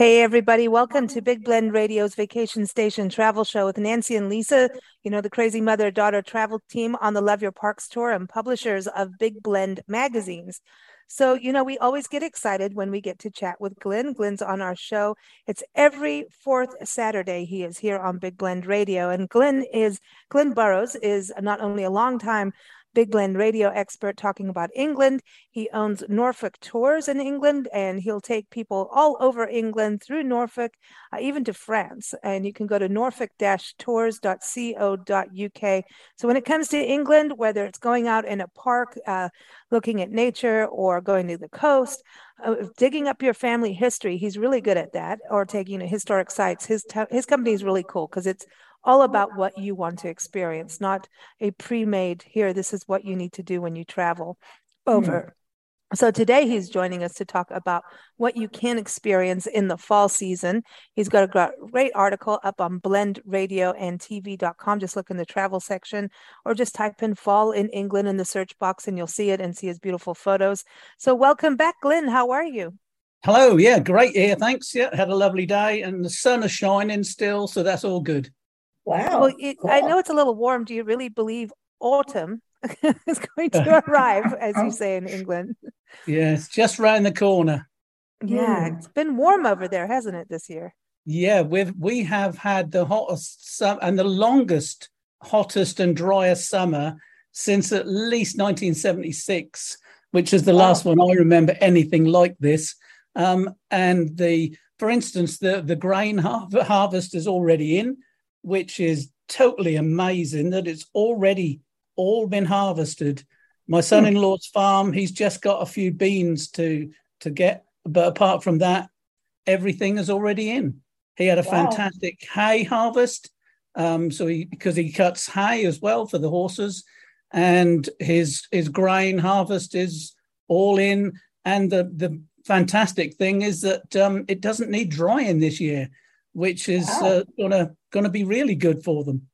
Hey, everybody. Welcome to Big Blend Radio's Vacation Station Travel Show with Nancy and Lisa, you know, the crazy mother daughter travel team on the Love Your Parks tour and publishers of Big Blend magazines. So, you know, we always get excited when we get to chat with Glenn. Glenn's on our show. It's every fourth Saturday he is here on Big Blend Radio. And Glenn is, Glenn Burrows is not only a long time Big Blend radio expert talking about England. He owns Norfolk Tours in England, and he'll take people all over England through Norfolk, uh, even to France. And you can go to norfolk-tours.co.uk. So when it comes to England, whether it's going out in a park, uh, looking at nature, or going to the coast, uh, digging up your family history, he's really good at that. Or taking historic sites. His t- his company is really cool because it's all about what you want to experience, not a pre made here, this is what you need to do when you travel over. Mm. So today he's joining us to talk about what you can experience in the fall season. He's got a great article up on blendradioandtv.com. Just look in the travel section or just type in fall in England in the search box and you'll see it and see his beautiful photos. So welcome back, Glenn. How are you? Hello. Yeah, great here. Thanks. Yeah, had a lovely day and the sun is shining still. So that's all good. Wow. Well, it, I know it's a little warm. Do you really believe autumn is going to arrive, as you say in England? Yeah, it's just round the corner. Yeah, mm. it's been warm over there, hasn't it, this year? Yeah, we've we have had the hottest summer and the longest, hottest and driest summer since at least 1976, which is the wow. last one I remember anything like this. Um, and the, for instance, the the grain har- harvest is already in which is totally amazing that it's already all been harvested. My son-in-law's farm, he's just got a few beans to to get, but apart from that, everything is already in. He had a wow. fantastic hay harvest, um, so he because he cuts hay as well for the horses, and his his grain harvest is all in. And the the fantastic thing is that um, it doesn't need drying this year which is wow. uh, gonna gonna be really good for them.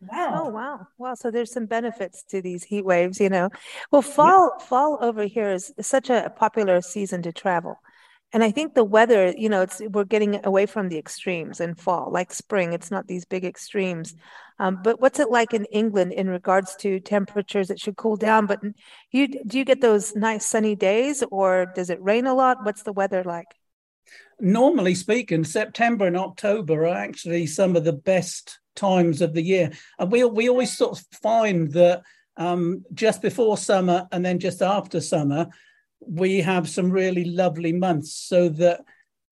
Wow. Oh wow. Wow. So there's some benefits to these heat waves, you know. Well, fall yeah. fall over here is such a popular season to travel. And I think the weather, you know, it's we're getting away from the extremes in fall, like spring. It's not these big extremes. Um, but what's it like in England in regards to temperatures? It should cool down, but you do you get those nice sunny days, or does it rain a lot? What's the weather like? Normally speaking, September and October are actually some of the best times of the year. And we, we always sort of find that um, just before summer and then just after summer, we have some really lovely months so that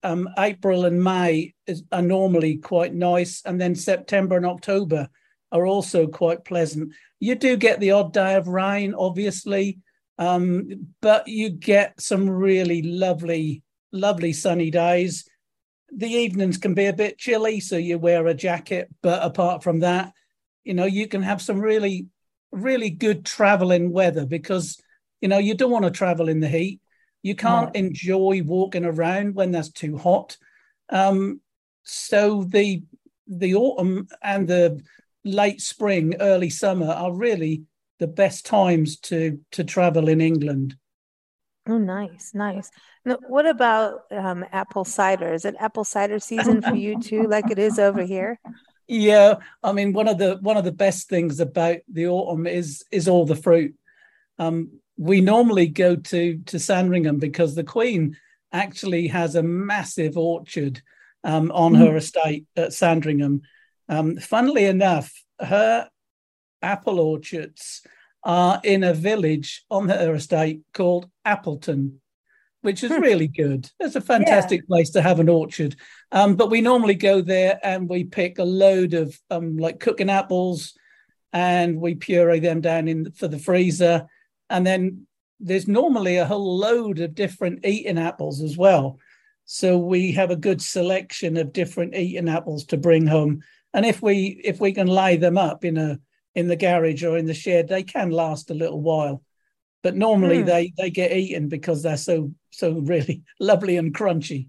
um, April and May is, are normally quite nice. And then September and October are also quite pleasant. You do get the odd day of rain, obviously, um, but you get some really lovely lovely sunny days. The evenings can be a bit chilly, so you wear a jacket. But apart from that, you know, you can have some really, really good traveling weather because, you know, you don't want to travel in the heat. You can't enjoy walking around when that's too hot. Um, so the the autumn and the late spring, early summer are really the best times to to travel in England. Oh, nice, nice. Now, what about um, apple cider? Is it apple cider season for you too, like it is over here? Yeah, I mean, one of the one of the best things about the autumn is is all the fruit. Um, we normally go to to Sandringham because the Queen actually has a massive orchard um, on her estate at Sandringham. Um, funnily enough, her apple orchards are in a village on her estate called Appleton, which is really good. It's a fantastic place to have an orchard. Um, but we normally go there and we pick a load of um, like cooking apples and we puree them down in for the freezer. And then there's normally a whole load of different eating apples as well. So we have a good selection of different eating apples to bring home. And if we if we can lay them up in a in the garage or in the shed, they can last a little while. But normally Hmm. they they get eaten because they're so so really lovely and crunchy.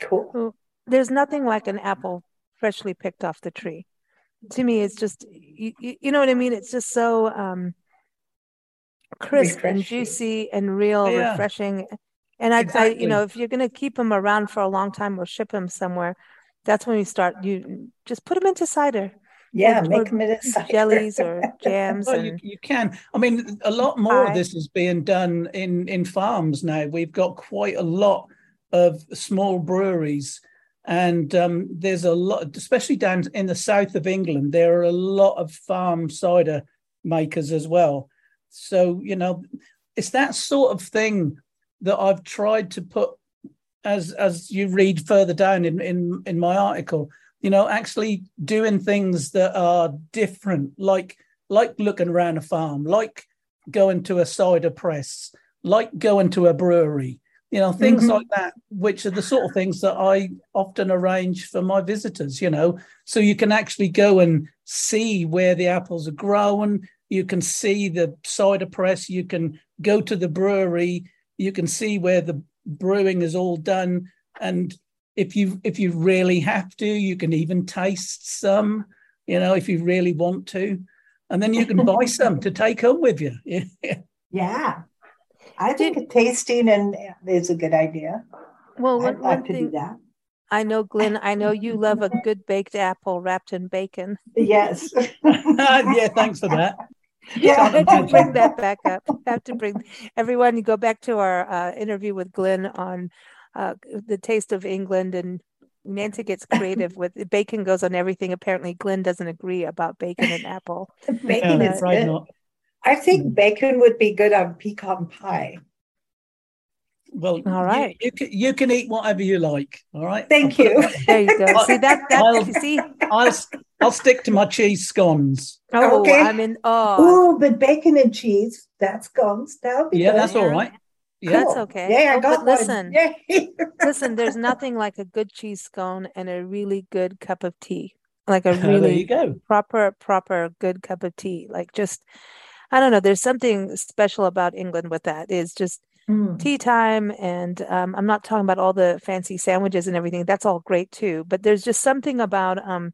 Cool. There's nothing like an apple freshly picked off the tree. To me, it's just you, you, you know what I mean. It's just so um, crisp and juicy and real, Yeah. refreshing. And I, I, you know, if you're going to keep them around for a long time or ship them somewhere, that's when you start. You just put them into cider, Yeah, or make them in a cider. jellies or jams, Well, you, and you can. I mean, a lot more Pie. of this is being done in in farms now. We've got quite a lot of small breweries, and um, there's a lot, especially down in the south of England. There are a lot of farm cider makers as well. So you know, it's that sort of thing that I've tried to put as as you read further down in in in my article you know actually doing things that are different like like looking around a farm like going to a cider press like going to a brewery you know things Mhm. like that which are the sort of things that i often arrange for my visitors you know. So you can actually go and see where the apples are growing. You can see the cider press. You can go to the brewery. You can see where the brewing is all done. And if you if you really have to you can even taste some you know if you really want to and then you can buy some to take home with you Yeah. I think a tasting and is a good idea. well, I'd one, like one to do thing that. I know, Glenn. I know you love a good baked apple wrapped in bacon. Yes. yeah thanks for that I Yeah. have to bring that back up. I have to bring everyone. You go back to our uh, interview with Glenn on uh, the taste of England, and Nancy gets creative with bacon goes on everything. Apparently, Glenn doesn't agree about bacon and apple. Bacon Yeah, is right good. not. I think bacon would be good on pecan pie. well All right. you, can you can eat whatever you like all right Thank I'll you. There you go. See that? That I'll- you see? i'll i'll stick to my cheese scones Oh, Okay. I'm in awe. Oh, but bacon and cheese, that's gone. That'll be yeah good. that's all right yeah That's okay. Yeah, I Oh, got one. listen, listen. There's nothing like a good cheese scone and a really good cup of tea. Like a really proper, proper good cup of tea. Like just, I don't know. There's something special about England with that. Is just Mm. tea time, and um, I'm not talking about all the fancy sandwiches and everything. That's all great too. But there's just something about um,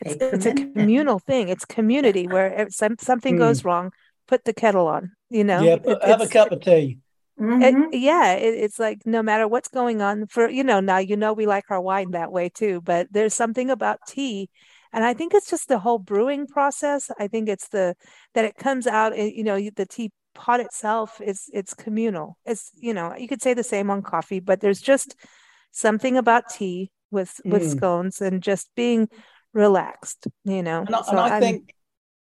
it's, it's a communal thing. It's community where if some, something Mm. goes wrong, put the kettle on. You know, yeah It- have a cup of tea it- Mhm. yeah, it, it's like no matter what's going on for, you know, now you know we like our wine that way too, but there's something about tea. And I think it's just the whole brewing process. I think it's the that it comes out, you know, the tea pot itself is it's communal. It's, you know, you could say the same on coffee, but there's just something about tea with with Mm. scones and just being relaxed, you know. And I, So and I think,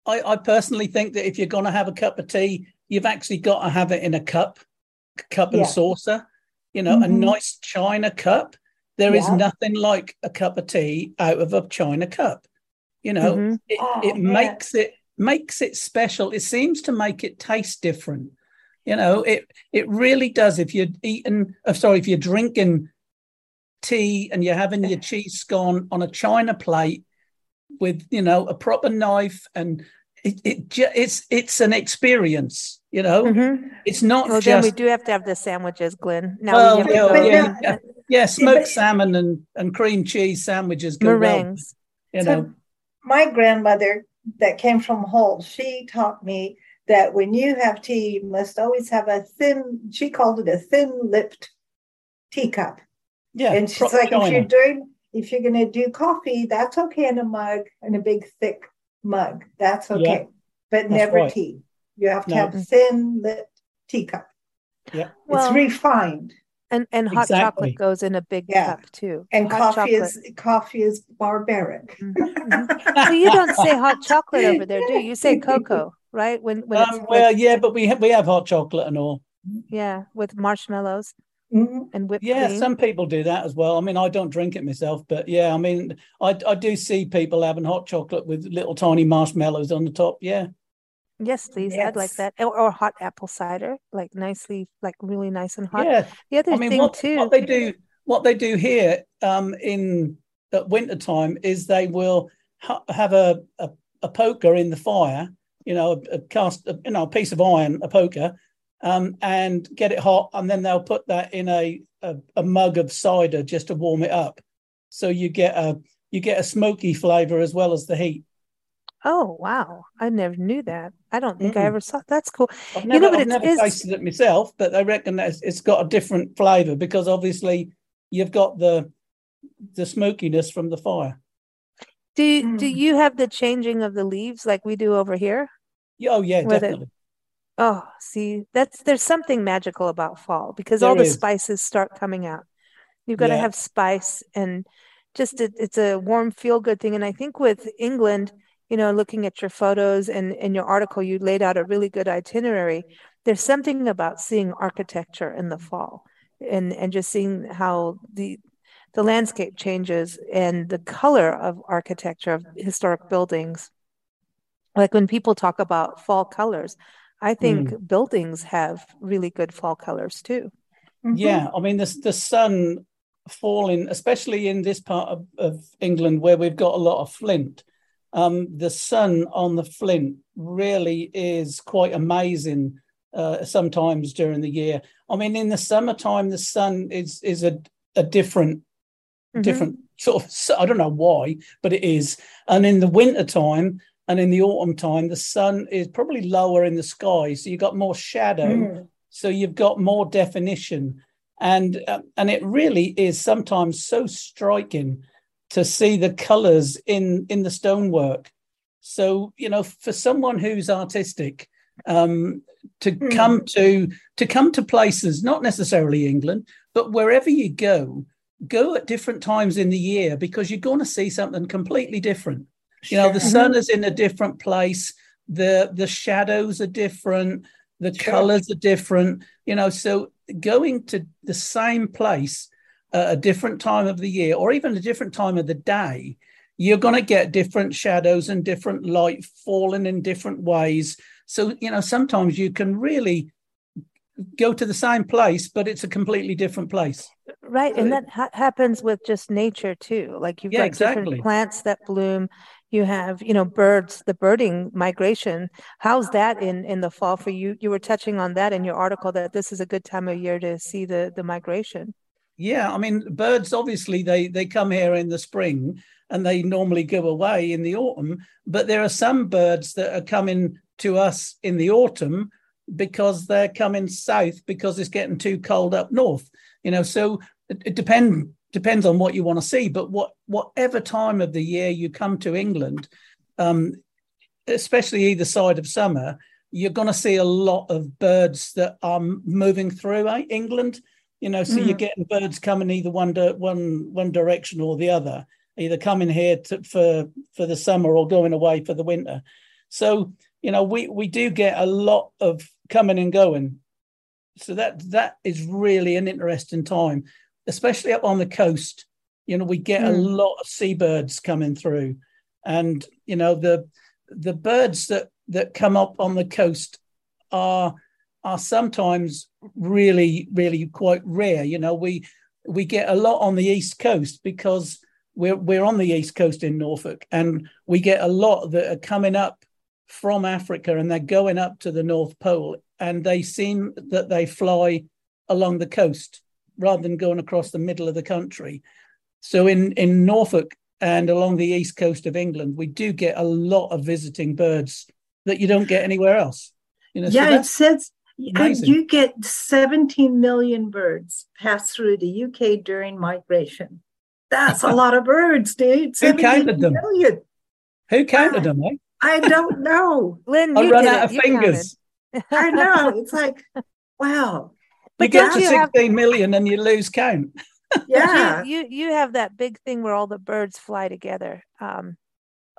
I, I personally think that if you're going to have a cup of tea, you've actually got to have it in a cup, cup and Yeah. saucer. You know, a Mhm. nice china cup. There is Yeah. nothing like a cup of tea out of a china cup. You know, Mhm. it, Oh, it man. makes it makes it special. It seems to make it taste different. You know, it it really does. If you're eating, uh, sorry, if you're drinking tea and you're having your cheese scone on a china plate with you know a proper knife and it, it it's it's an experience you know Mhm. it's not Well, then we do have to have the sandwiches, Glenn. Now well we have yeah, yeah, yeah, yeah smoked salmon and and cream cheese sandwiches go well you So know my grandmother that came from Hull, she taught me that when you have tea, you must always have a thin, she called it a thin lipped teacup. yeah and she's proper like, if you're doing, if you're going to do coffee, that's okay in a mug, in a big, thick mug. That's Yeah, okay. But that's never right. tea. You have to No. have thin lipped teacup. Yeah. Well, it's refined. and and hot Exactly. chocolate goes in a big Yeah. cup too. And Hot coffee chocolate. is coffee is barbaric. Mhm, mhm. so you don't say hot chocolate over there, do you? You say cocoa, right? When when Um, well, with- yeah, but we have, we have hot chocolate and all. yeah, with marshmallows Mhm. and whipped Yeah, cream. some people do that as well. I mean, I don't drink it myself, but yeah, I mean, I I do see people having hot chocolate with little tiny marshmallows on the top. Yeah, Yes, please. I'd like that. Or, or hot apple cider, like nicely, like really nice and hot. yeah. The other I mean, thing what, too. what they do, what they do here um, in at winter time is they will ha- have a, a a poker in the fire, you know, a, a cast, a, you know, a piece of iron, a poker, um, and get it hot, and then they'll put that in a, a a mug of cider just to warm it up, so you get a you get a smoky flavor as well as the heat. Oh, wow. I never knew that. I don't think I Mm. ever saw. That's cool. I've You never, know, but I've it never is- tasted it myself, but I reckon that it's, got a different flavour because obviously you've got the the smokiness from the fire. Do you, do Mm. you have the changing of the leaves like we do over here? Yeah, Oh yeah, Whether- definitely. Oh, see, that's there's something magical about fall because all the is. spices start coming out. You've got to have spice and just it, it's a warm feel good thing. And I think with England, you know, looking at your photos and in your article, you laid out a really good itinerary. There's something about seeing architecture in the fall and and just seeing how the the landscape changes and the color of architecture of historic buildings. Like when people talk about fall colors, I think Mm. buildings have really good fall colors too. Mhm. Yeah, I mean the the sun falling, especially in this part of, of England where we've got a lot of flint. Um, the sun on the flint really is quite amazing. Uh, sometimes during the year, I mean, in the summertime, the sun is is a a different Mhm. different sort of I don't know why, but it is. And in the winter time and in the autumn time, the sun is probably lower in the sky, so you've got more shadow, Mm. so you've got more definition, and uh, and it really is sometimes so striking to see the colors in in the stonework. So you know, for someone who's artistic, um, to Mm. come to to come to places, not necessarily England, but wherever you go, go at different times in the year because you're going to see something completely different. You know, the sun is in a different place, the the shadows are different, the Sure. colors are different. You know, so going to the same place at a different time of the year, or even a different time of the day, you're going to get different shadows and different light falling in different ways. So you know, sometimes you can really go to the same place, but it's a completely different place. Right, and that ha- happens with just nature too. Like you've Yeah, got exactly. different plants that bloom. You have, you know, birds, the birding migration. How's that in in the fall for you? You were touching on that in your article that this is a good time of year to see the the migration. Yeah, I mean, birds obviously they they come here in the spring and they normally go away in the autumn. But there are some birds that are coming to us in the autumn because they're coming south because it's getting too cold up north. You know, so it, it depend depends on what you want to see. But what whatever time of the year you come to England, um, especially either side of summer, you're going to see a lot of birds that are moving through eh, England. You know, so you're Mhm. getting birds coming either one one one direction or the other, either coming here to, for for the summer or going away for the winter. So you know, we we do get a lot of coming and going. So that that is really an interesting time, especially up on the coast. You know, we get a Mm. lot of seabirds coming through, and you know the the birds that that come up on the coast are are sometimes really really quite rare. You know we we get a lot on the east coast because we're we're on the east coast in Norfolk and we get a lot that are coming up from Africa and they're going up to the North Pole and they seem that they fly along the coast rather than going across the middle of the country. So in in Norfolk and along the east coast of England we do get a lot of visiting birds that you don't get anywhere else. You know so yeah, it says amazing. you get 17 million birds pass through the UK during migration. That's a lot of birds, dude. Who counted them? million. who counted them eh? I don't know. Lynn, I you run did out it. of You fingers I know. It's like Wow. you get to you have- 16 million and you lose count. Yeah. you, you you have that big thing where all the birds fly together. Um,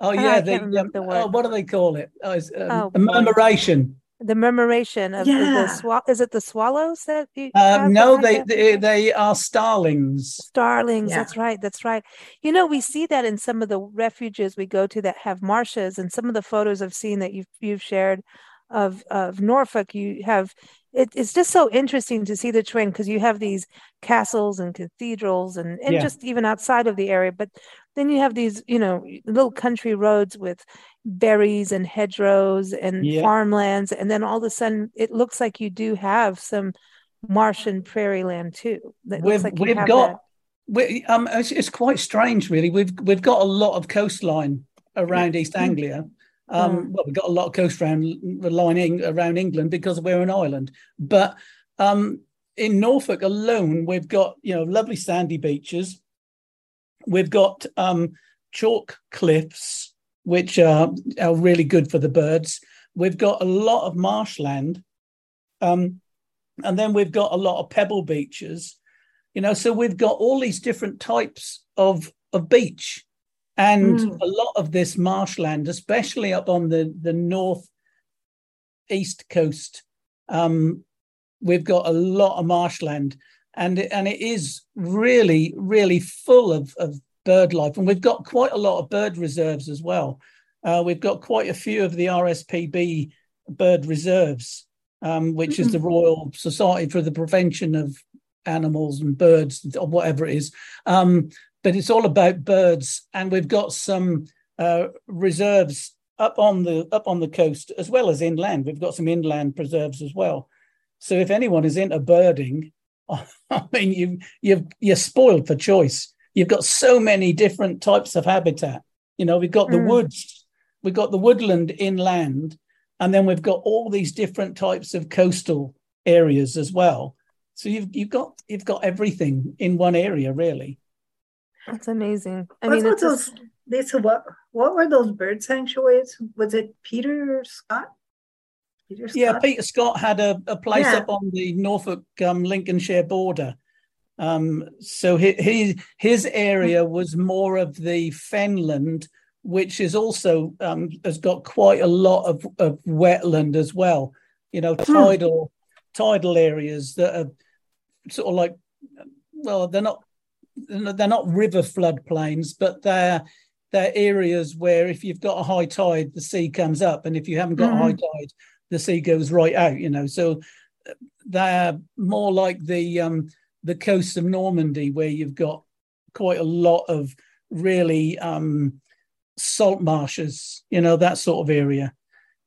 Oh Oh, yeah, the, um, the oh, what do they call it? Oh, um, Oh, a murmuration. The murmuration of Yeah. the swa- is it the swallows that you Um, no, they, they, they are starlings. starlings Yeah. that's right that's right you know we see that in some of the refuges we go to that have marshes and some of the photos i've seen that you've you've shared of of norfolk you have it, it's just so interesting to see the trend because you have these castles and cathedrals and, and Yeah. just even outside of the area but then you have these you know little country roads with berries and hedgerows and Yeah. farmlands and then all of a sudden it looks like you do have some marsh and prairie land too that We've like we've got we, um it's, it's quite strange really. We've we've got a lot of coastline around East Anglia. Um, Mm. well, we've got a lot of coastline lining around England because we're an island. But um, in Norfolk alone, we've got you know lovely sandy beaches. We've got um, chalk cliffs, which are, are really good for the birds. We've got a lot of marshland, um, and then we've got a lot of pebble beaches. You know, so we've got all these different types of of beach, and Mm. a lot of this marshland, especially up on the the north east coast. Um, we've got a lot of marshland, and it, and it is really really full of of bird life, and we've got quite a lot of bird reserves as well. Uh, we've got quite a few of the RSPB bird reserves, um, which is the Royal Society for the Prevention of Animals and Birds, or whatever it is. Um, but it's all about birds, and we've got some uh, reserves up on the up on the coast as well as inland. We've got some inland preserves as well. So if anyone is into birding, I mean, you've you've you're spoiled for choice. You've got so many different types of habitat. You know, we've got the Mm. woods, we've got the woodland inland, and then we've got all these different types of coastal areas as well. So you've you've got you've got everything in one area, really. That's amazing. I What's mean, with it's just, those, Lisa, what, what were those bird sanctuaries? Was it Peter Scott? Peter Scott? Yeah, Peter Scott had a, a place Yeah. up on the Norfolk um, Lincolnshire border. Um, so his, his his area was more of the fenland, which is also um, has got quite a lot of, of wetland as well. You know, tidal tidal areas that are sort of like well, they're not they're not river floodplains, but they're they're areas where if you've got a high tide, the sea comes up, and if you haven't got a high tide, the sea goes right out. You know, so uh, they're more like the um, the coast of Normandy, where you've got quite a lot of really um, salt marshes. You know, that sort of area.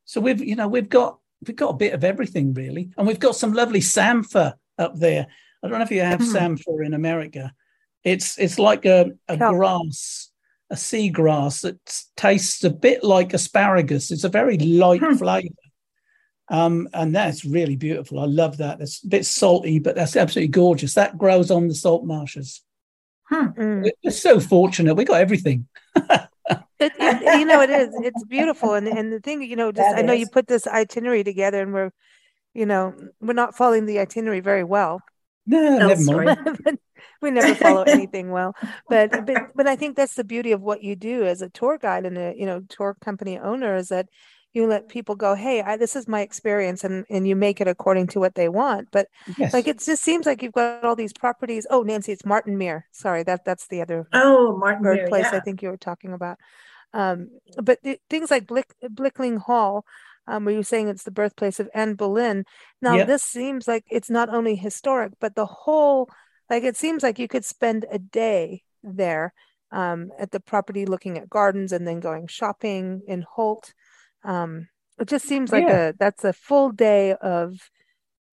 So we've you know we've got we've got a bit of everything really, and we've got some lovely samphire up there. I don't know if you have Mhm. samphire in America. It's it's like a, a Kelp. grass, a seagrass that tastes a bit like asparagus. It's a very light Hmm. flavour. Um, and that's really beautiful. I love that. It's a bit salty, but that's absolutely gorgeous. That grows on the salt marshes. mm. We're we're so fortunate. We got everything. It, it- you know, it is. It's beautiful, and and the thing, you know, just That I know you put this itinerary together, and we're, you know, we're not following the itinerary very well. No, No, never mind. we never follow anything well, but but but I think that's the beauty of what you do as a tour guide and a you know tour company owner is that you let people go, hey, I, this is my experience, and and you make it according to what they want. But Yes. like it just seems like you've got all these properties. Oh, Nancy, it's Martin Mere. Sorry, that that's the other Oh, Martin bird Bear, place I think you were talking about. Um, but th- things like Blick, Blickling Hall, um, where you're saying it's the birthplace of Anne Boleyn. Now, Yeah. this seems like it's not only historic, but the whole, like it seems like you could spend a day there um, at the property looking at gardens and then going shopping in Holt. Um, it just seems like Yeah. a that's a full day of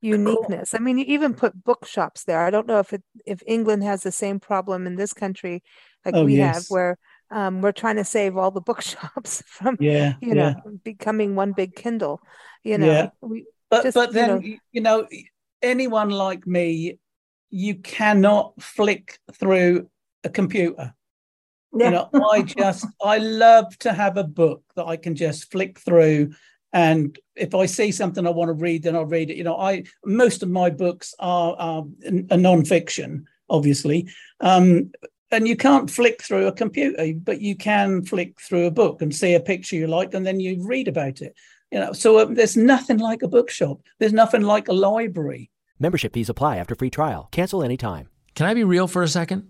uniqueness. I mean, you even put bookshops there. I don't know if it if England has the same problem in this country like Oh, we have, where um, we're trying to save all the bookshops from yeah. you yeah. know becoming one big Kindle. You know, Yeah. we, But just, but you then know- you know anyone like me, you cannot flick through a computer. Yeah. You know, I just I love to have a book that I can just flick through And if I see something I want to read, then I'll read it. You know, I most of my books are, are a non-fiction, obviously. Um, and you can't flick through a computer, but you can flick through a book and see a picture you like, and then you read about it. You know, so um, there's nothing like a bookshop. There's nothing like a library. Membership fees apply after free trial. Cancel anytime. Can I be real for a second?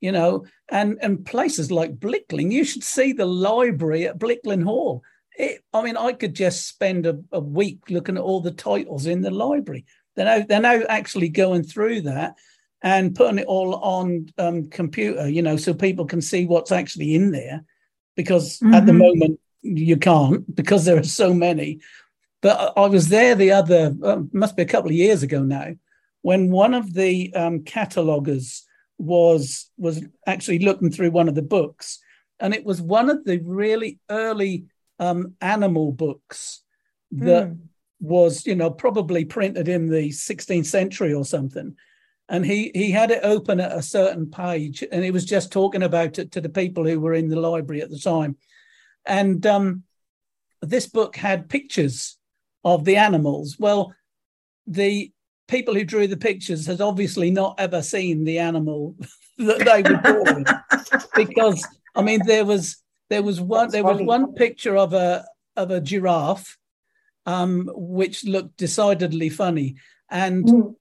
You know, and, and places like Blickling, you should see the library at Blickling Hall it, I mean, I could just spend a, a, week looking at all the titles in the library. They're now, they're now actually going through that and putting it all on um, computer, you know, so people can see what's actually in there. Because mm-hmm. at the mm-hmm. moment you can't because there are so many. But I was there the other uh, must be a couple of years ago now, when one of the um, catalogers was was actually looking through one of the books, and it was one of the really early um, animal books that mm. was, you know, probably printed in the 16th century or something. And he he had it open at a certain page, and he was just talking about it to the people who were in the library at the time. And um, this book had pictures of the animals. Well, the people who drew the pictures had obviously not ever seen the animal that they were drawing because I mean there was there was one. That's there funny. was one picture of a of a giraffe, um, which looked decidedly funny. And mm.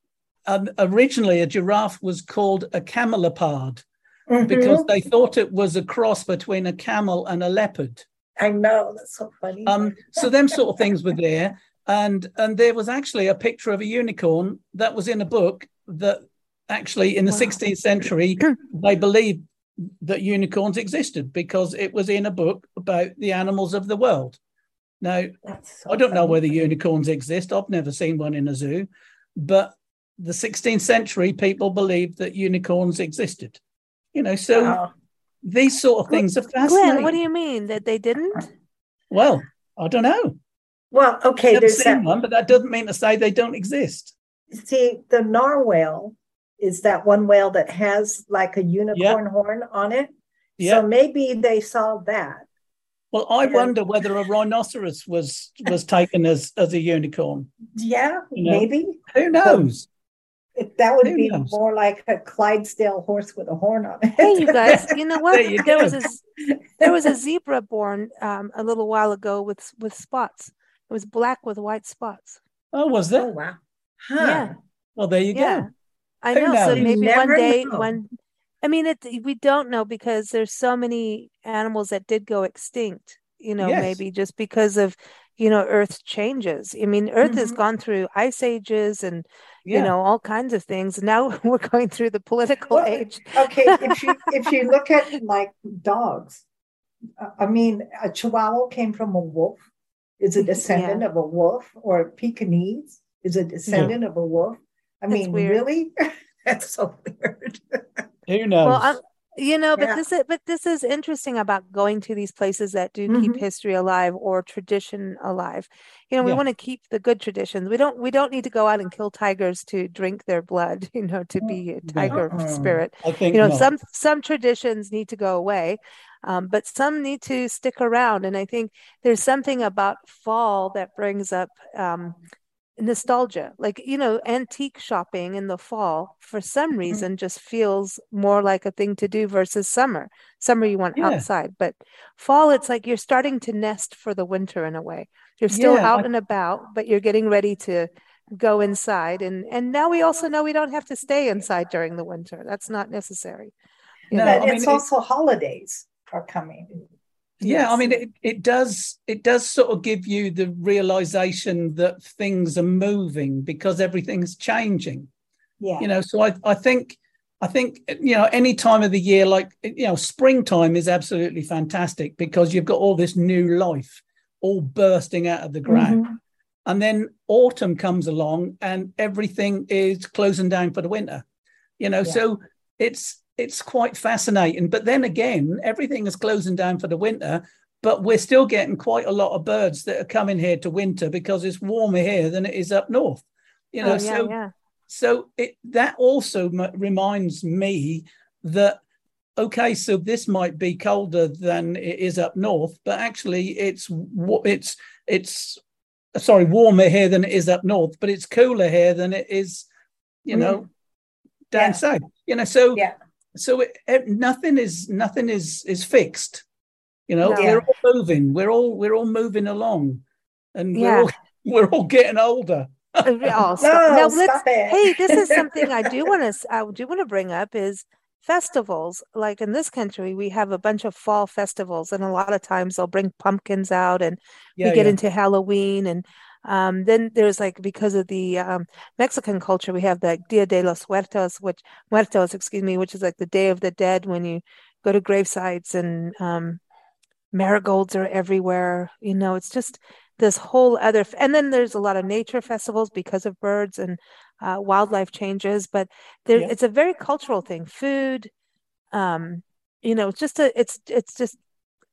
um, originally, a giraffe was called a camelopard mm-hmm. because they thought it was a cross between a camel and a leopard. I know that's so funny. Um, so them sort of things were there, and and there was actually a picture of a unicorn that was in a book that actually in the wow. 16th century they believed that unicorns existed because it was in a book about the animals of the world. Now, so I don't funny. know whether unicorns exist. I've never seen one in a zoo, but the 16th century people believed that unicorns existed. You know, so wow. these sort of things are fascinating. Glenn, what do you mean that they didn't? Well, I don't know. Well, okay, I've there's seen that... one, but that doesn't mean to say they don't exist. See, the narwhal is that one whale that has like a unicorn yep. horn on it. Yep. So maybe they saw that. Well, I wonder whether a rhinoceros was was taken as as a unicorn. Yeah, you know? maybe. Who knows? that would Who be knows? more like a Clydesdale horse with a horn on it. Hey, you guys! You know what? there, you there was a there was a zebra born um, a little while ago with with spots. It was black with white spots. Oh, was there? Oh, wow! Huh. Yeah. Well, there you yeah. go. I know. So maybe one day know. when I mean it we don't know because there's so many animals that did go extinct, you know, yes. maybe just because of you know earth changes i mean earth mm-hmm. has gone through ice ages and yeah. you know all kinds of things now we're going through the political well, age okay if you if you look at like dogs i mean a chihuahua came from a wolf is a descendant yeah. of a wolf or pekingese is a descendant yeah. of a wolf I That's mean, weird. really? That's so weird. Who knows? Well, I'm, you know, but yeah. this is but this is interesting about going to these places that do mm-hmm. keep history alive or tradition alive. You know, we yeah. want to keep the good traditions. We don't we don't need to go out and kill tigers to drink their blood, you know, to be a tiger uh spirit. I think you know, not. some some traditions need to go away. Um, but some need to stick around. And I think there's something about fall that brings up um, nostalgia like you know antique shopping in the fall for some mm-hmm. reason mm-hmm. just feels more like a thing to do versus summer summer you want yeah. outside but fall it's like you're starting to nest for the winter in a way you're still yeah, out I... and about but you're getting ready to go inside and and now we also know we don't have to stay inside during the winter that's not necessary no, know? it's mean, also it... holidays are coming yeah yes. i mean it, it does it does sort of give you the realization that things are moving because everything's changing yeah you know so i i think i think you know any time of the year like you know springtime is absolutely fantastic because you've got all this new life all bursting out of the ground mm-hmm. and then autumn comes along and everything is closing down for the winter you know yeah. so it's it's quite fascinating but then again everything is closing down for the winter but we're still getting quite a lot of birds that are coming here to winter because it's warmer here than it is up north you know oh, yeah, so yeah. so it that also m- reminds me that okay so this might be colder than it is up north but actually it's it's it's sorry warmer here than it is up north but it's cooler here than it is you mm. know down yeah. south you know so yeah so it, it, nothing is nothing is is fixed you know no. we're all moving we're all we're all moving along and yeah. we're all we're all getting older uh, oh, stop. no, now, let's, hey this is something i do want to i do want to bring up is festivals like in this country we have a bunch of fall festivals and a lot of times they'll bring pumpkins out and yeah, we get yeah. into halloween and um, then there's like because of the um, Mexican culture, we have the Dia de los Muertos, which Muertos, excuse me, which is like the Day of the Dead when you go to gravesites and um, marigolds are everywhere. You know, it's just this whole other. And then there's a lot of nature festivals because of birds and uh, wildlife changes. But there, yeah. it's a very cultural thing. Food, um, you know, it's just a. It's it's just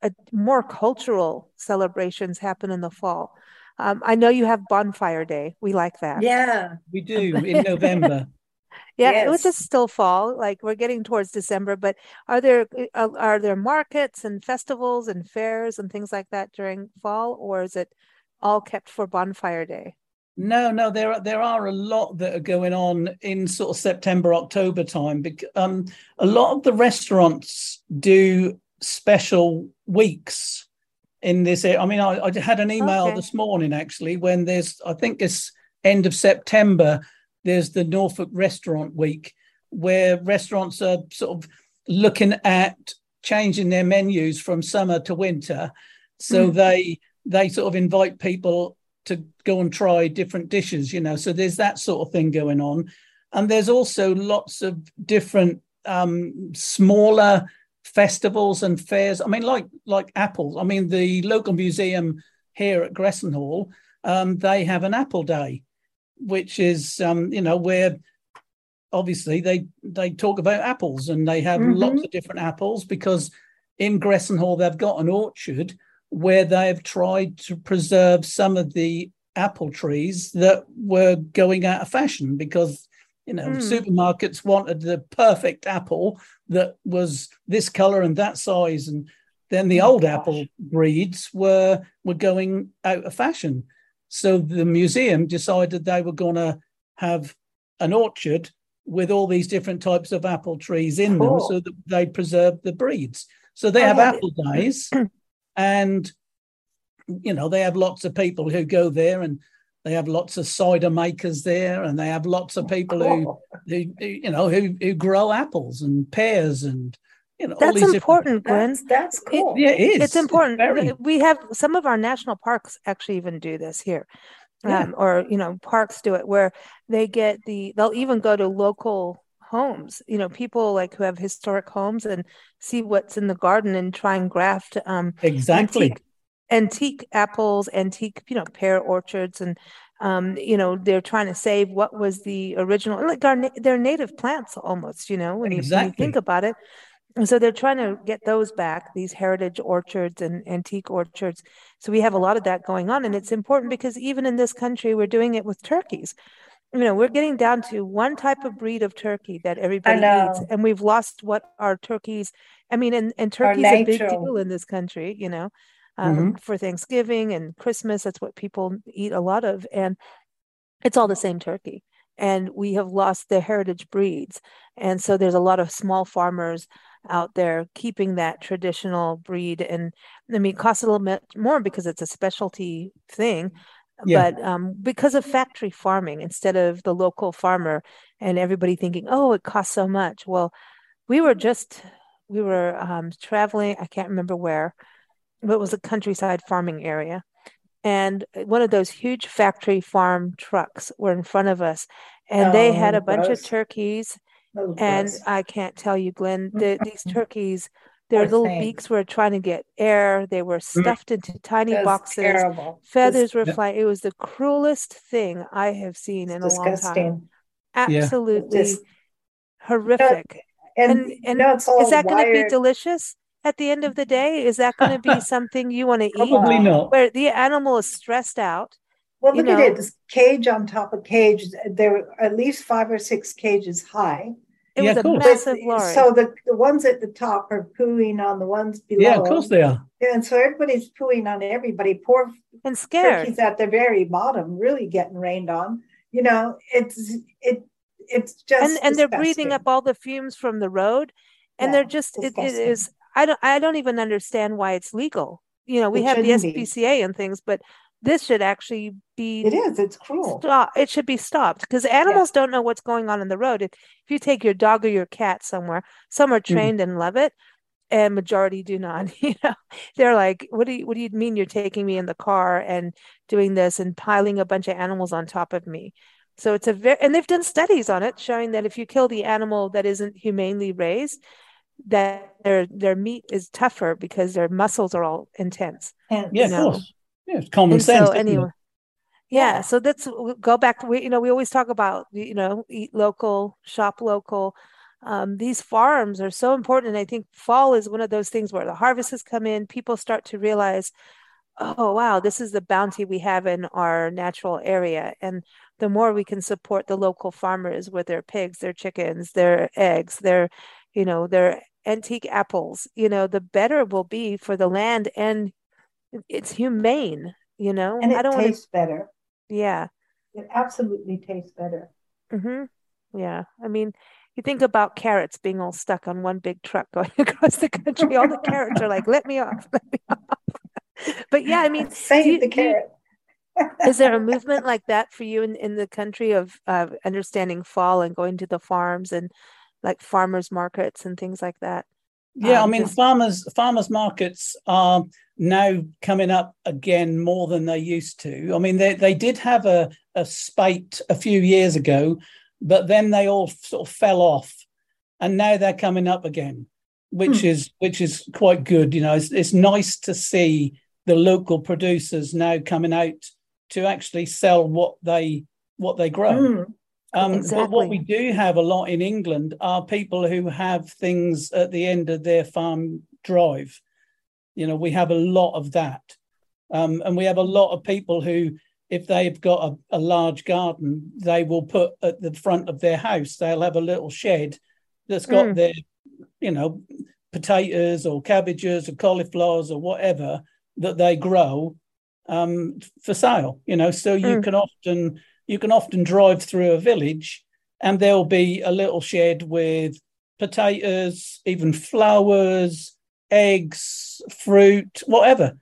a more cultural celebrations happen in the fall. Um, I know you have Bonfire Day. We like that. Yeah, we do in November. yeah, yes. which is still fall. Like we're getting towards December, but are there uh, are there markets and festivals and fairs and things like that during fall, or is it all kept for Bonfire Day? No, no, there are there are a lot that are going on in sort of September, October time. Because um, a lot of the restaurants do special weeks in this. I mean, I, I had an email okay. this morning actually when there's, I think it's end of September, there's the Norfolk Restaurant Week where restaurants are sort of looking at changing their menus from summer to winter. So mm. they they sort of invite people to go and try different dishes, you know. So there's that sort of thing going on. And there's also lots of different um, smaller festivals and fairs. I mean, like like apples. I mean, the local museum here at Gressenhall, um, they have an apple day, which is um, you know where obviously they they talk about apples and they have mm-hmm. lots of different apples because in Gressenhall they've got an orchard where they've tried to preserve some of the apple trees that were going out of fashion because you know, mm. supermarkets wanted the perfect apple that was this color and that size, and then the oh old gosh. apple breeds were were going out of fashion. So the museum decided they were going to have an orchard with all these different types of apple trees in cool. them, so that they preserve the breeds. So they have apple days, and you know they have lots of people who go there and they have lots of cider makers there, and they have lots of people who, who, you know, who, who grow apples and pears and you know. That's important, Glenn. That's, that's cool. It, yeah, it is. It's important. It's very... We have some of our national parks actually even do this here. Yeah. Um, or you know parks do it where they get the they'll even go to local homes you know people like who have historic homes and see what's in the garden and try and graft um exactly antique, antique apples, antique, you know, pear orchards, and um, you know, they're trying to save what was the original, like our they're native plants almost, you know, when, exactly. you, when you think about it. And so they're trying to get those back, these heritage orchards and antique orchards. So we have a lot of that going on. And it's important because even in this country, we're doing it with turkeys. You know, we're getting down to one type of breed of turkey that everybody eats. And we've lost what our turkeys, I mean, and, and turkey's a big deal in this country, you know um, mm-hmm. for Thanksgiving and Christmas. That's what people eat a lot of. And it's all the same turkey. And we have lost the heritage breeds. And so there's a lot of small farmers out there keeping that traditional breed. And I mean, it costs a little bit more because it's a specialty thing. Yeah. But um, because of factory farming instead of the local farmer and everybody thinking, oh, it costs so much. Well, we were just, we were um, traveling, I can't remember where, it was a countryside farming area. And one of those huge factory farm trucks were in front of us, and oh, they had a bunch gross. of turkeys. And I can't tell you, Glenn, the, these turkeys, Their Poor little thing. beaks were trying to get air. They were mm. stuffed into tiny That's boxes. terrible. Feathers were flying. It was the cruelest thing I have seen in a long time. disgusting. Absolutely Just- horrific. And, And you know, it's all is that going to be delicious at the end of the day? Is that going to be something you want to eat? Probably not. Where the animal is stressed out. Well, you look at it. This cage on top of cage. There were at least five or six cages high. It Yeah, was a course. Massive lorry. So the, the ones at the top are pooing on the ones below. Yeah, of course they are. And so everybody's pooing on everybody. Poor and scared. turkeys at the very bottom, really getting rained on. You know, it's it it's just and and they're breathing up all the fumes from the road and Yeah, they're just it, it disgusting. is i don't i don't even understand why it's legal you know we It have the shouldn't be. spca and things but this should actually be It is. It's cruel. stop it should be stopped because animals don't know what's going on in the road if, if you take your dog or your cat somewhere some are mm. trained and love it and majority do not you know they're like what do you what do you mean you're taking me in the car and doing this and piling a bunch of animals on top of me so it's a very and they've done studies on it showing that if you kill the animal that isn't humanely raised that their their meat is tougher because their muscles are all intense And Yeah, of course. Yeah, it's common and sense. so anyway yeah so that's we go back to we you know we always talk about you know eat local shop local um, these farms are so important and i think fall is one of those things where the harvests come in people start to realize oh wow this is the bounty we have in our natural area and the more we can support the local farmers with their pigs their chickens their eggs their you know their antique apples you know the better it will be for the land and it's humane you know and i it don't want to tastes better. yeah It absolutely tastes better. Mm-hmm. Yeah. I mean, you think about carrots being all stuck on one big truck going across the country. All the carrots are like, let me off, let me off. But yeah, I mean, Save you- the you- carrot. is there a movement like that for you in, in the country of uh, understanding fall and going to the farms and like farmers markets and things like that? Yeah, I Um, mean, just- farmers farmers markets are now coming up again more than they used to. I mean, they they did have a a spate a few years ago, but then they all sort of fell off, and now they're coming up again, which Hmm. is which is quite good. You know, it's it's nice to see the local producers now coming out to actually sell what they what they grow. Mm. Um, But what we do have a lot in England are people who have things at the end of their farm drive. You know, we have a lot of that. Um, and we have a lot of people who, if they've got a, a large garden, they will put at the front of their house, they'll have a little shed that's got Mm. their, you know, potatoes or cabbages or cauliflowers or whatever that they grow um, for sale. You know, so you Mm. can often you can often drive through a village and there'll be a little shed with potatoes, even flowers, eggs, fruit, whatever,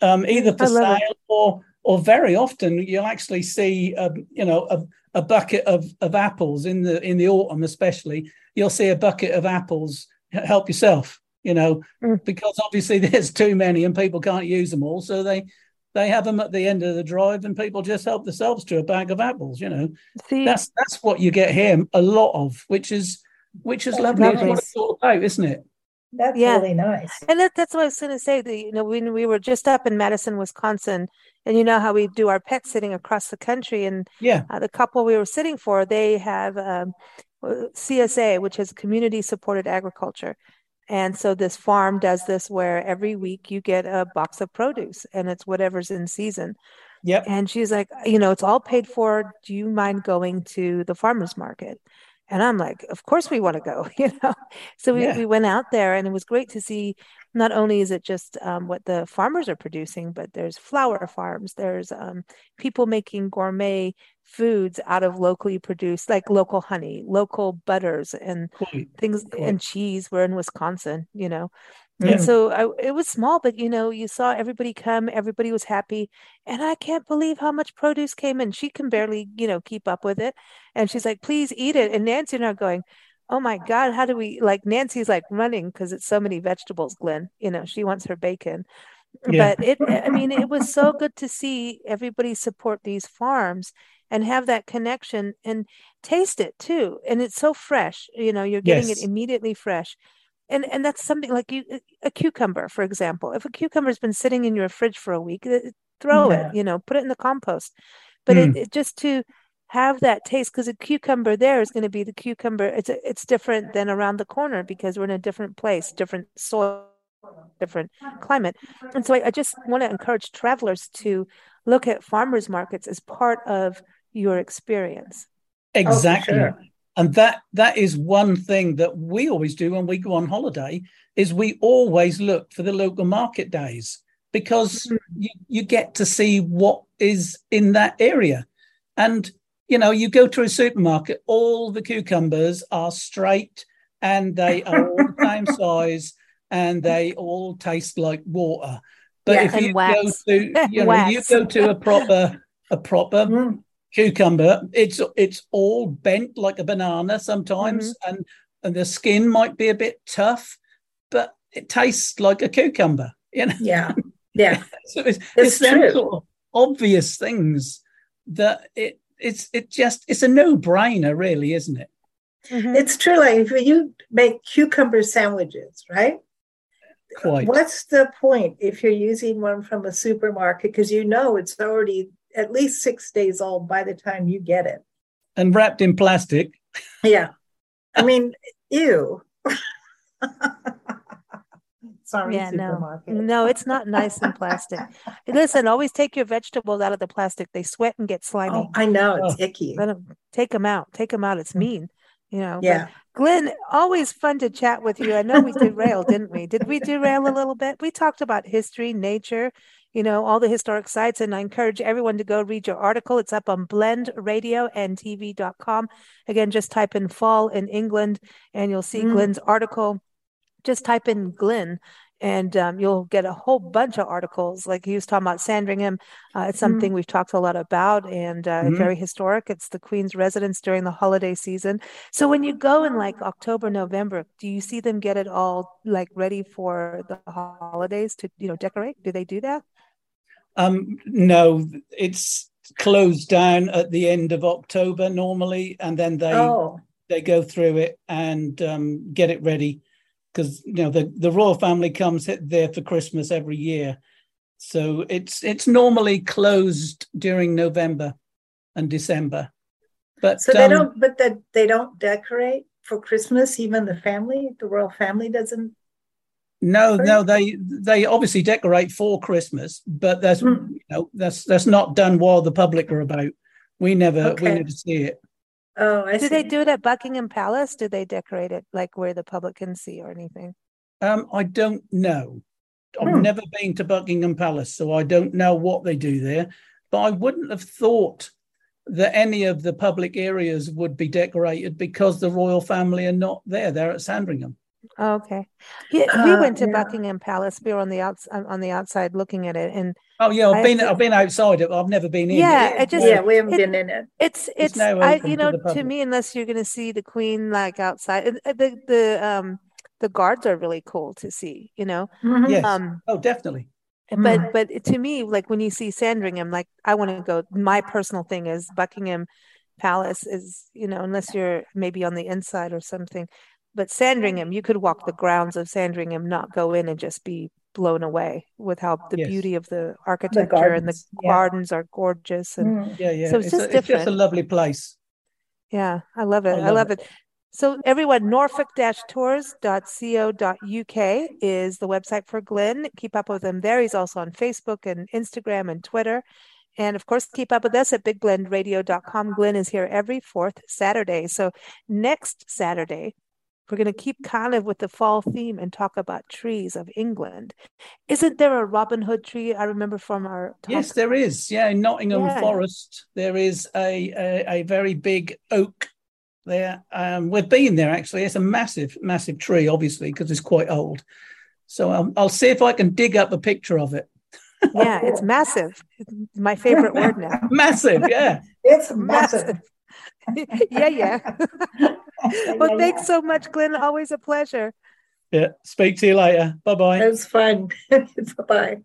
um, either for it. sale or or very often you'll actually see, um, you know, a, a bucket of, of apples in the in the autumn, especially. You'll see a bucket of apples. Help yourself, you know, Mm. because obviously there's too many and people can't use them all, so they they have them at the end of the drive, and people just help themselves to a bag of apples. You know, See, that's that's what you get here a lot of, which is which is That's lovely. It's what it's all about, isn't it? That's Yeah. really nice. And that, that's what I was going to say. The, you know, when we were just up in Madison, Wisconsin, and you know how we do our pet sitting across the country, and Yeah, uh, the couple we were sitting for, they have um, uh, CSA, which is community supported agriculture. And so this farm does this where every week you get a box of produce and it's whatever's in season. yep, And she's like, you know, it's all paid for. Do you mind going to the farmer's market? And I'm like, of course we want to go, you know. So we, Yeah. we went out there and it was great to see not only is it just um, what the farmers are producing, but there's flower farms, there's um, people making gourmet foods out of locally produced, like local honey, local butters, and quite. things Quite. and cheese. We're in Wisconsin, you know. Yeah. And so I, it was small, but you know, you saw everybody come, everybody was happy. And I can't believe how much produce came in. She can barely, you know, keep up with it. And she's like, please eat it. And Nancy and I are going, oh my God, how do we like Nancy's like running because it's so many vegetables, Glenn. You know, she wants her bacon. Yeah. But it, I mean, it was so good to see everybody support these farms and have that connection and taste it too. And it's so fresh, you know, you're getting it immediately fresh. and and that's something like you a cucumber for example if a cucumber's been sitting in your fridge for a week throw yeah. it you know put it in the compost but mm. it, it, just to have that taste because a cucumber there is going to be the cucumber it's a, it's different than around the corner because we're in a different place different soil different climate and so I, I just want to encourage travelers to look at farmers markets as part of your experience exactly oh, sure. and that that is one thing that we always do when we go on holiday is we always look for the local market days because mm-hmm. you, you get to see what is in that area and you know you go to a supermarket all the cucumbers are straight and they are all the same size and they all taste like water but yeah, if you wax. go to you know you go to a proper a proper mm cucumber. It's it's all bent like a banana sometimes, mm-hmm. and and the skin might be a bit tough, but it tastes like a cucumber. You know. Yeah. Yeah. so it's, it's, it's sort of obvious things that it it's it just it's a no brainer, really, isn't it? Mm-hmm. It's true. Like if you make cucumber sandwiches, right? Quite. What's the point if you're using one from a supermarket because you know it's already at least six days old by the time you get it. And wrapped in plastic. Yeah. I mean, ew. Sorry, yeah, no, no, it's not nice in plastic. Listen, always take your vegetables out of the plastic. They sweat and get slimy. Oh, I know it's oh. icky. Them, take them out. Take them out. It's mm. mean. You know. Yeah. But Glenn, always fun to chat with you. I know we derailed, didn't we? Did we derail a little bit? We talked about history, nature, you know, all the historic sites. And I encourage everyone to go read your article. It's up on blendradioandtv.com. Again, just type in fall in England and you'll see mm. Glenn's article. Just type in Glenn and um, you'll get a whole bunch of articles. Like he was talking about Sandringham. Uh, it's mm-hmm. something mm. we've talked a lot about and uh, mm. very historic. It's the Queen's residence during the holiday season. So when you go in like October, November, do you see them get it all like ready for the holidays to, you know, decorate? Do they do that? Um, no, it's closed down at the end of October normally, and then they oh. they go through it and um, get it ready because you know the the royal family comes there for Christmas every year, so it's it's normally closed during November and December. But so they um, don't, but that they don't decorate for Christmas. Even the family, the royal family doesn't no, no, they they obviously decorate for Christmas, but that's mm. you know that's that's not done while the public are about. We never okay. we never see it. Oh, I do see. they do it at Buckingham Palace? Do they decorate it like where the public can see or anything? Um, I don't know. I've hmm. never been to Buckingham Palace, so I don't know what they do there. But I wouldn't have thought that any of the public areas would be decorated because the royal family are not there. They're at Sandringham. Oh, okay. Yeah, we uh, went to yeah. Buckingham Palace. We were on the outside on the outside looking at it, and oh yeah, I've I been I've been outside it. I've never been in. Yeah, it just yeah, we haven't it, been in it. It's it's, it's I, you know to, to, me unless you're going to see the Queen like outside, uh, the the um the guards are really cool to see. You know. Mm-hmm. Yes. Um, oh, definitely. But mm. but to me, like when you see Sandringham, like I want to go. My personal thing is Buckingham Palace is you know unless you're maybe on the inside or something but Sandringham, you could walk the grounds of Sandringham, not go in and just be blown away with how the yes. beauty of the architecture the and the yeah. gardens are gorgeous. And mm. yeah, yeah, so it's, it's just a, different. It's just a lovely place. Yeah, I love it. I love, I love it. it. So everyone, norfolk-tours.co.uk is the website for Glenn. Keep up with him there. He's also on Facebook and Instagram and Twitter. And of course, keep up with us at bigblendradio.com. Glenn is here every fourth Saturday. So next Saturday, we're going to keep kind of with the fall theme and talk about trees of England. Isn't there a Robin Hood tree? I remember from our talk. yes, there is. Yeah, in Nottingham yeah. Forest, there is a, a, a very big oak there. Um, we've been there actually. It's a massive, massive tree, obviously, because it's quite old. So I'll, I'll see if I can dig up a picture of it. yeah, it's massive. My favorite word now. massive, yeah. it's massive. yeah, yeah. well, thanks so much, Glenn. Always a pleasure. Yeah. Speak to you later. Bye bye. It was fun. bye bye.